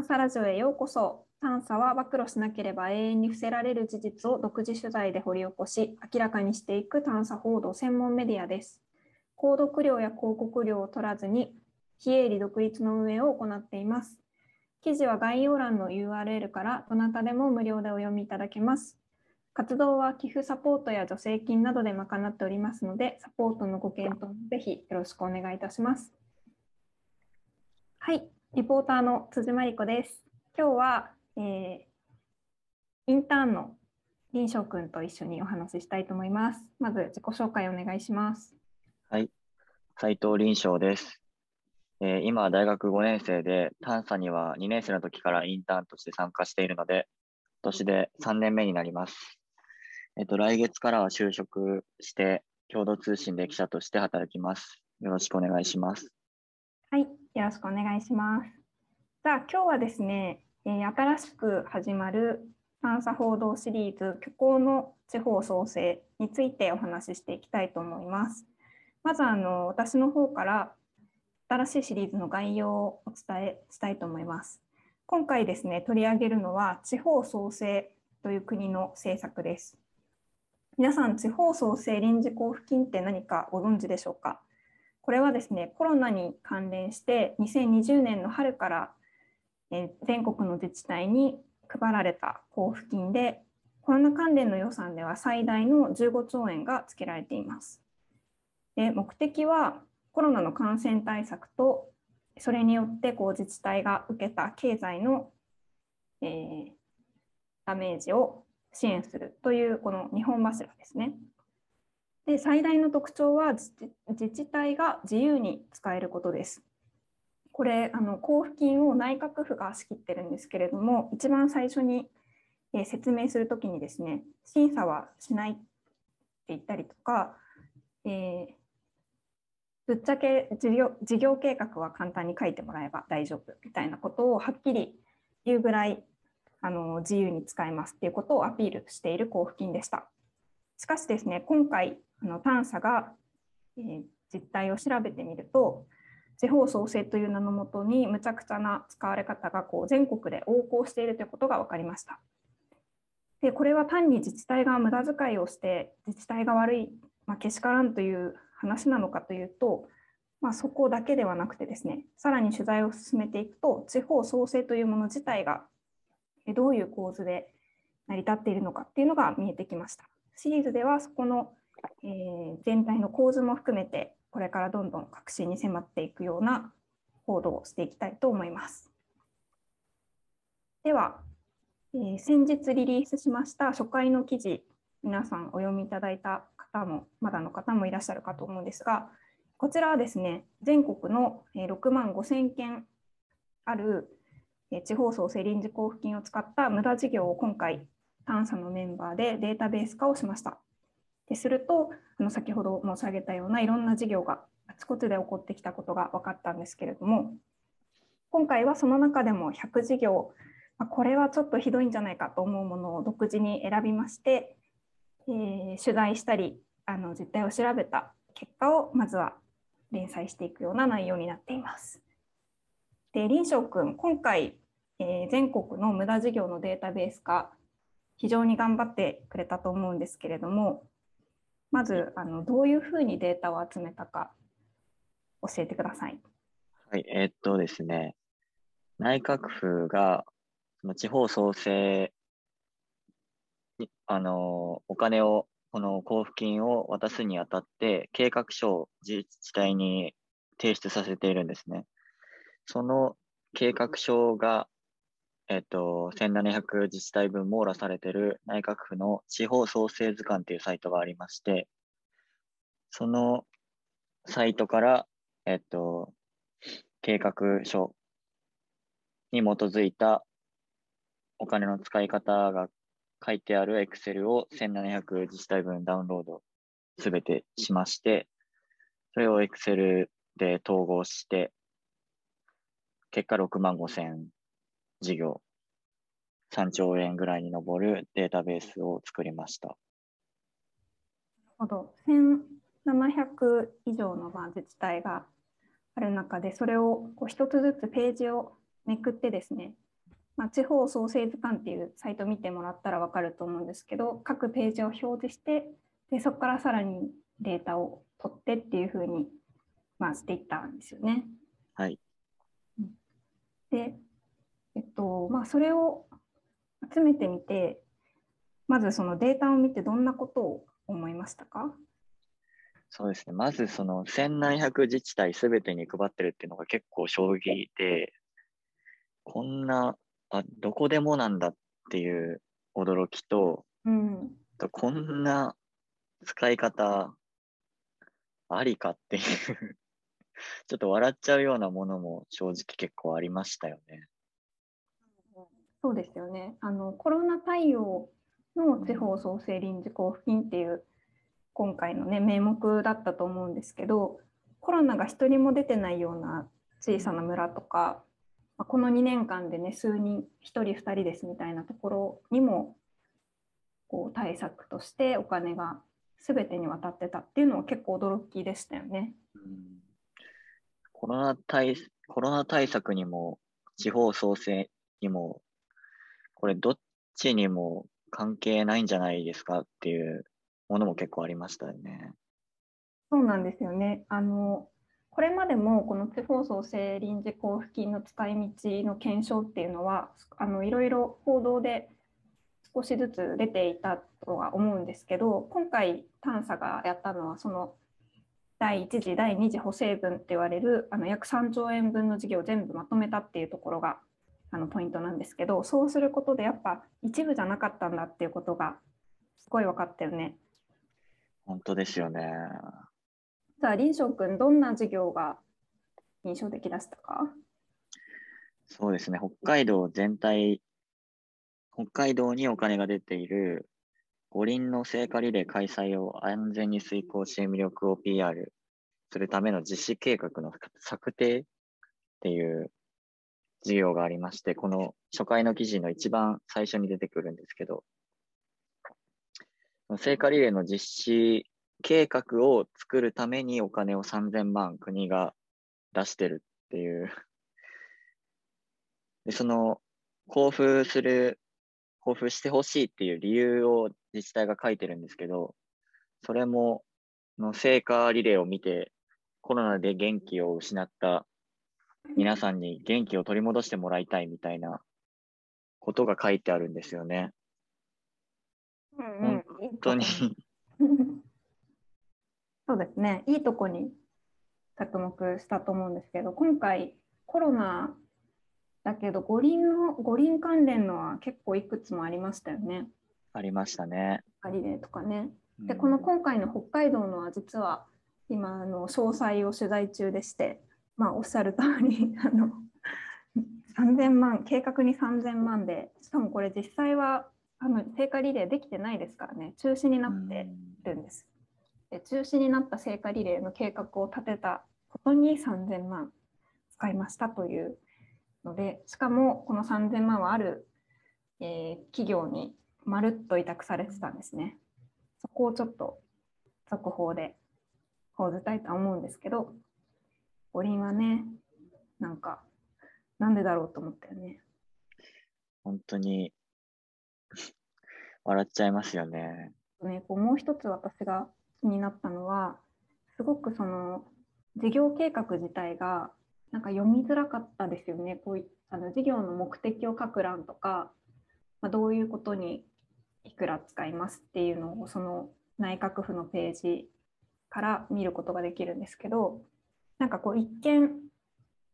探査ラジオへようこそ。探査は暴露しなければ永遠に伏せられる事実を独自取材で掘り起こし、明らかにしていく探査報道専門メディアです。購読料や広告料を取らずに、非営利独立の運営を行っています。記事は概要欄の URL からどなたでも無料でお読みいただけます。活動は寄付サポートや助成金などで賄っておりますので、サポートのご検討ぜひよろしくお願いいたします。はい、リポーターの辻真理子です。今日はえー、インターンの林翔くんと一緒にお話ししたいと思います。まず自己紹介お願いします。はい、斉藤林翔です。えー、今大学5年生で、探査には2年生の時からインターンとして参加しているので、今年で3年目になります。えっ、ー、と、来月からは就職して、共同通信で記者として働きます。よろしくお願いします。はい、よろしくお願いします。じゃあ今日はですね、え新しく始まる探査報道シリーズ「虚構の地方創生」についてお話ししていきたいと思います。まずあの私の方から新しいシリーズの概要をお伝えしたいと思います。今回ですね取り上げるのは地方創生という国の政策です。皆さん地方創生臨時交付金って何かご存知でしょうか？これはですねコロナに関連して2020年の春から全国の自治体に配られた交付金で、コロナ関連の予算では最大の15兆円が付けられています。で目的はコロナの感染対策と、それによってこう自治体が受けた経済の、えー、ダメージを支援するというこの2本柱ですね。で最大の特徴は自治体が自由に使えることです。これあの交付金を内閣府が仕切ってるんですけれども一番最初に、え説明するときにですね審査はしないって言ったりとか、えー、ぶっちゃけ事業事業計画は簡単に書いてもらえば大丈夫みたいなことをはっきり言うぐらいあの自由に使えますっていうことをアピールしている交付金でした。しかしですね今回あの探査が、えー、実態を調べてみると地方創生という名のもとにむちゃくちゃな使われ方がこう全国で横行しているということが分かりました。でこれは単に自治体が無駄遣いをして自治体が悪い、まあ、けしからんという話なのかというと、まあ、そこだけではなくてですねさらに取材を進めていくと地方創生というもの自体がどういう構図で成り立っているのかっていうのが見えてきました。シリーズではそこの、えー、全体の構図も含めてこれからどんどん革新に迫っていくような報道をしていきたいと思います。では、えー、先日リリースしました初回の記事、皆さんお読みいただいた方も、まだの方もいらっしゃるかと思うんですが、こちらはですね、全国の6万5千件ある地方創生臨時交付金を使った無駄事業を今回、探査のメンバーでデータベース化をしました。でするとあの先ほど申し上げたようないろんな事業があちこちで起こってきたことが分かったんですけれども今回はその中でも100事業これはちょっとひどいんじゃないかと思うものを独自に選びまして、えー、取材したりあの実態を調べた結果をまずは連載していくような内容になっています。で林翔君今回、えー、全国の無駄事業のデータベース化非常に頑張ってくれたと思うんですけれどもまずあのどういうふうにデータを集めたか教えてください。はい、えー、っとですね、内閣府がその地方創生にあのお金をこの交付金を渡すにあたって計画書を自治体に提出させているんですね。その計画書がえっと、1700自治体分網羅されてる内閣府の地方創生図鑑というサイトがありまして、そのサイトから、えっと、計画書に基づいたお金の使い方が書いてある Excel を1700自治体分ダウンロードすべてしまして、それを Excel で統合して、結果6万5千事業、3兆円ぐらいに上るデータベースを作りました。なるほど。1700以上のまあ自治体がある中で、それをこう一つずつページをめくってですね、まあ、地方創生図鑑っていうサイト見てもらったら分かると思うんですけど各ページを表示してでそこからさらにデータを取ってっていうふうに、まあ、していったんですよね。はい。で、えっとまあ、それを集めてみてまずそのデータを見てどんなことを思いましたか？そうですね。まずその1700自治体すべてに配ってるっていうのが結構衝撃で、こんな、あ、どこでもなんだっていう驚きと、うん、とこんな使い方ありかっていうちょっと笑っちゃうようなものも正直結構ありましたよね。そうですよねあのコロナ対応の地方創生臨時交付金っていう今回のね名目だったと思うんですけどコロナが一人も出てないような小さな村とかこの2年間でね数人1人2人ですみたいなところにもこう対策としてお金が全てに渡ってたっていうのは結構驚きでしたよね。うんコロナ対コロナ対策にも地方創生にもこれどっちにも関係ないんじゃないですかっていうものも結構ありましたよね。そうなんですよね。あのこれまでもこの地方創生臨時交付金の使い道の検証っていうのはあのいろいろ報道で少しずつ出ていたとは思うんですけど今回探査がやったのはその第1次第2次補正分って言われるあの約3兆円分の事業を全部まとめたっていうところがあのポイントなんですけどそうすることでやっぱ一部じゃなかったんだっていうことがすごい分かったよね。本当ですよね。じゃあ林翔君どんな授業が印象的でしたか？そうですね。北海道全体、北海道にお金が出ている五輪の聖火リレー開催を安全に遂行し魅力を PR するための実施計画の策定っていう事業がありまして、この初回の記事の一番最初に出てくるんですけど、聖火リレーの実施計画を作るためにお金を3000万国が出してるっていう。で、その交付する、交付してほしいっていう理由を自治体が書いてるんですけど、それも、の聖火リレーを見て、コロナで元気を失った皆さんに元気を取り戻してもらいたいみたいなことが書いてあるんですよね。うん本当に。そうですねいいとこに着目したと思うんですけど今回コロナだけど五輪の五輪関連のは結構いくつもありましたよね。ありましたね。リレーとかね。でうんこの今回の北海道のは実は今あの詳細を取材中でして、まあ、おっしゃる通り あの3000万計画に3000万でしかもこれ実際はあの聖火リレーできてないですからね中止になってるんです。で中止になった聖火リレーの計画を立てたことに3000万使いましたというのでしかもこの3000万はある、えー企業にまるっと委託されてたんですね。そこをちょっと続報で報じたいとは思うんですけど五輪はねなんかなんでだろうと思ったよね。本当に笑っちゃいますよね。ね、こうもう一つ私が気になったのはすごくその事業計画自体がなんか読みづらかったですよね。こういあの事業の目的を書く欄とか、まあ、どういうことにいくら使いますっていうのをその内閣府のページから見ることができるんですけどなんかこう一見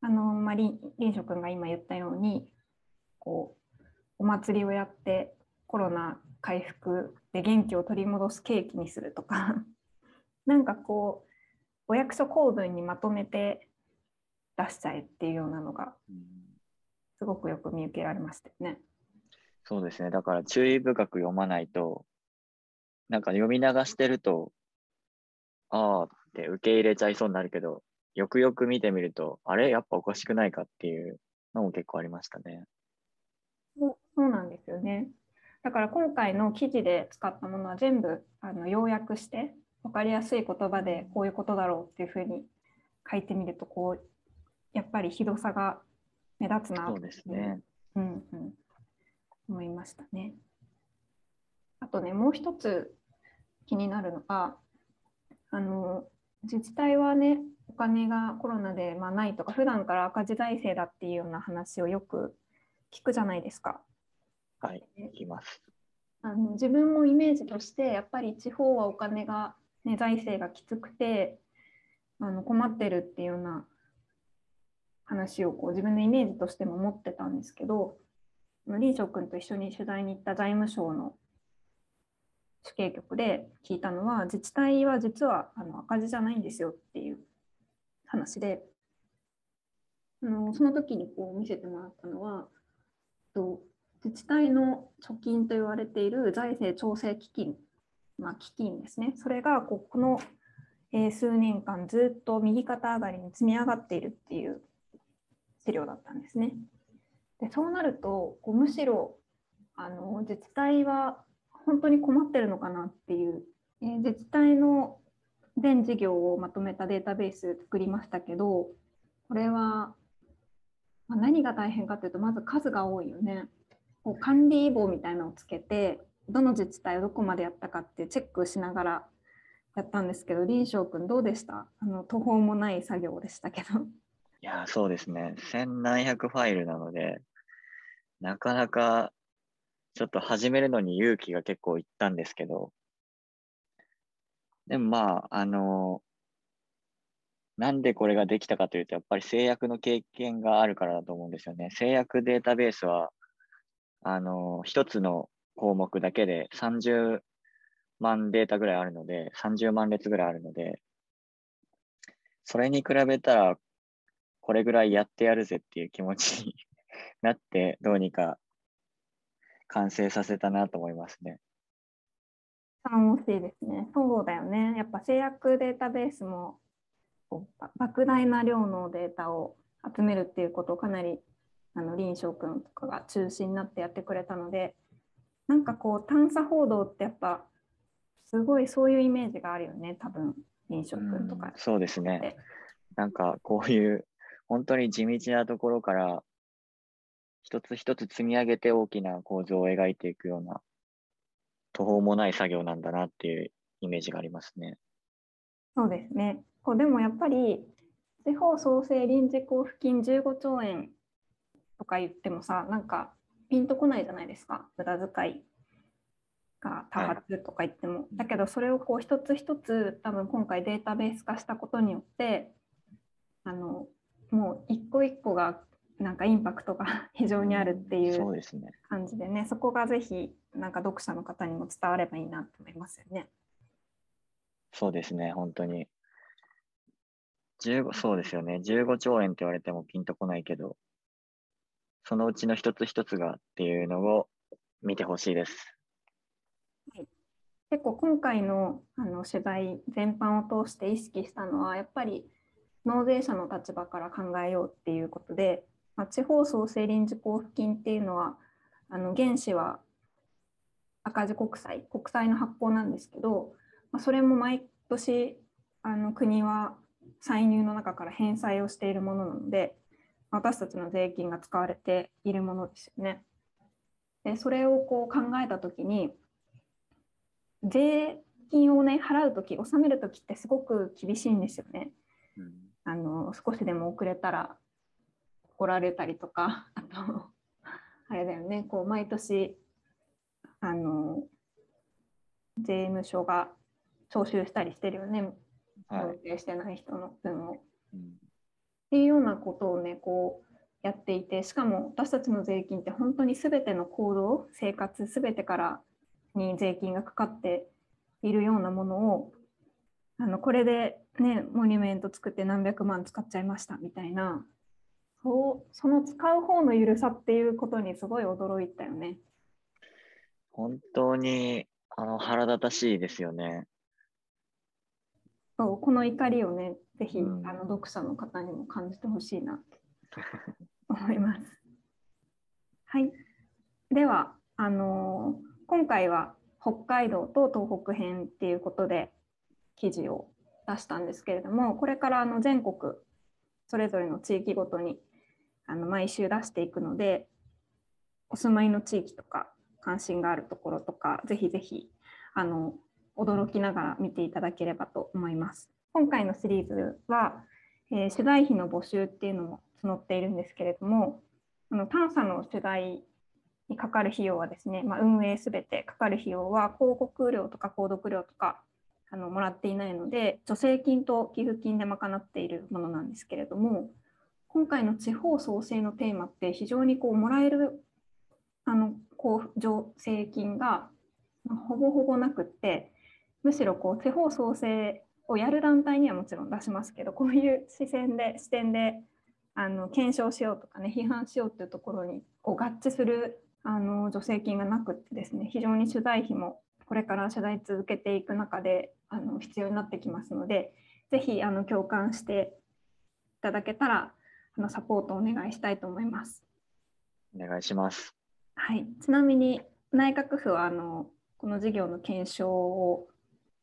あの、まあ、林林翔君が今言ったようにこうお祭りをやってコロナ回復で元気を取り戻す契機にするとか なんかこうお役所公文にまとめて出しちゃえっていうようなのがすごくよく見受けられましたよね。そうですね。だから注意深く読まないと、なんか読み流してると、ああって受け入れちゃいそうになるけど、よくよく見てみると、あれ？やっぱおかしくないかっていうのも結構ありましたね。そうそうなんですよね。だから今回の記事で使ったものは全部あの要約して分かりやすい言葉でこういうことだろうっていうふうに書いてみるとこうやっぱりひどさが目立つなそうですね。うんうん、思いましたね。あとねもう一つ気になるのがあの自治体はねお金がコロナでまあないとか普段から赤字財政だっていうような話をよく聞くじゃないですか。はい、聞きます。あの自分もイメージとしてやっぱり地方はお金が、ね、財政がきつくてあの困ってるっていうような話をこう自分のイメージとしても持ってたんですけど林翔君と一緒に取材に行った財務省の主計局で聞いたのは自治体は実はあの赤字じゃないんですよっていう話であのその時にこう見せてもらったのはと自治体の貯金と言われている財政調整基金、まあ、基金ですねそれがここの数年間ずっと右肩上がりに積み上がっているっていう資料だったんですね。でそうなるとこうむしろあの自治体は本当に困ってるのかなっていう、えー、自治体の全事業をまとめたデータベース作りましたけどこれは、何が大変かというとまず数が多いよね。こう管理簿みたいなのをつけてどの自治体をどこまでやったかってチェックしながらやったんですけど林翔君どうでした？あの途方もない作業でしたけど。いやそうですね千何百ファイルなのでなかなかちょっと始めるのに勇気が結構いったんですけどでもまああのなんでこれができたかというとやっぱり制約の経験があるからだと思うんですよね制約データベースはあの一つの項目だけで30万データぐらいあるので、30万列ぐらいあるので、それに比べたら、これぐらいやってやるぜっていう気持ちになって、どうにか完成させたなと思いますね。頼もしいですね。そうだよね。やっぱ制約データベースも莫大な量のデータを集めるっていうことをかなりあの林翔君とかが中心になってやってくれたのでなんかこう探査報道ってやっぱすごいそういうイメージがあるよね、多分飲食とか、うん、そうですね。なんかこういう本当に地道なところから一つ一つ積み上げて大きな構造を描いていくような途方もない作業なんだなっていうイメージがありますね。そうですね。こうでもやっぱり地方創生臨時交付金15兆円とか言ってもさ、なんかピンとこないじゃないですか、無駄遣いが多発とか言っても、はい、だけどそれをこう一つ一つ多分今回データベース化したことによってあのもう一個一個がなんかインパクトが 非常にあるっていう感じでね、そこがぜひなんか読者の方にも伝わればいいなと思いますよね。そうですね、本当に。15そうですよね、15兆円って言われてもピンとこないけど、そのうちの一つ一つがっていうのを見てほしいです。結構今回のあの取材全般を通して意識したのはやっぱり納税者の立場から考えようっていうことで、まあ、地方創生臨時交付金っていうのはあの原資は赤字国債国債の発行なんですけど、まあ、それも毎年あの国は歳入の中から返済をしているものなので私たちの税金が使われているものですよね。でそれをこう考えた時に税金をね払う時納める時ってすごく厳しいんですよね。うん、あの少しでも遅れたら怒られたりとかあとあれだよね。こう毎年あの税務署が徴収したりしてるよね。納税してない人の分を。うん、っていうようなことをねこうやっていてしかも私たちの税金って本当に全ての行動生活全てからに税金がかかっているようなものをあのこれで、ね、モニュメント作って何百万使っちゃいましたみたいなそうその使う方の緩さっていうことにすごい驚いたよね。本当にあの腹立たしいですよね。そうこの怒りをねぜひ、うん、あの読者の方にも感じてほしいなと思います。はい、ではあのー今回は北海道と東北編っていうことで記事を出したんですけれどもこれからあの全国それぞれの地域ごとにあの毎週出していくのでお住まいの地域とか関心があるところとかぜひぜひあの驚きながら見ていただければと思います。今回のシリーズは、えー、取材費の募集っていうのも募っているんですけれどもあの探査の取材にかかる費用はですね、まあ、運営すべてかかる費用は広告料とか購読料とかあのもらっていないので助成金と寄付金で賄っているものなんですけれども今回の地方創生のテーマって非常にこうもらえるあのこう助成金がほぼほぼなくってむしろこう地方創生をやる団体にはもちろん出しますけどこういう視線で視点であの検証しようとかね批判しようっていうところにこう合致するあの助成金がなくってですね非常に取材費もこれから取材続けていく中であの必要になってきますのでぜひあの共感していただけたらあのサポートをお願いしたいと思います。お願いします。はい、ちなみに内閣府はあのこの事業の検証を、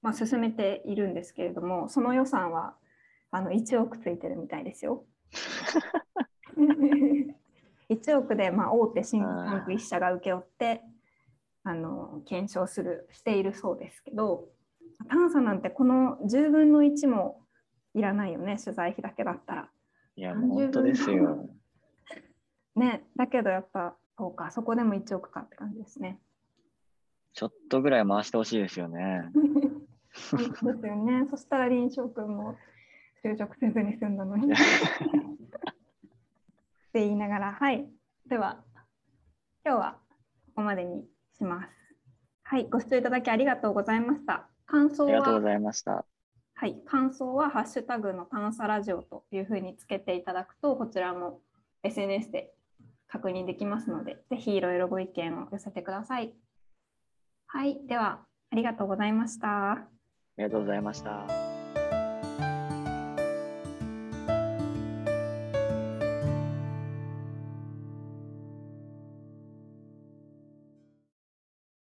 まあ、進めているんですけれどもその予算はあの1億ついてるみたいですよ。1億で、まあ、大手新規1社が請け負ってあの検証するしているそうですけど探査なんてこの10分の1もいらないよね取材費だけだったら。いやもう本当ですよ。ねだけどやっぱそうかそこでも1億かって感じですね。ちょっとぐらい回してほしいですよね。ですよね。そしたら臨床君も就職せずに済んだのに。って言いながら、はい。では、今日はここまでにします。はい、ご視聴いただきありがとうございました。感想は、ありがとうございました。はい、感想はハッシュタグの探査ラジオというふうにつけていただくと、こちらも SNS で確認できますので、ぜひいろいろご意見を寄せてください。はい、ではありがとうございました。ありがとうございました。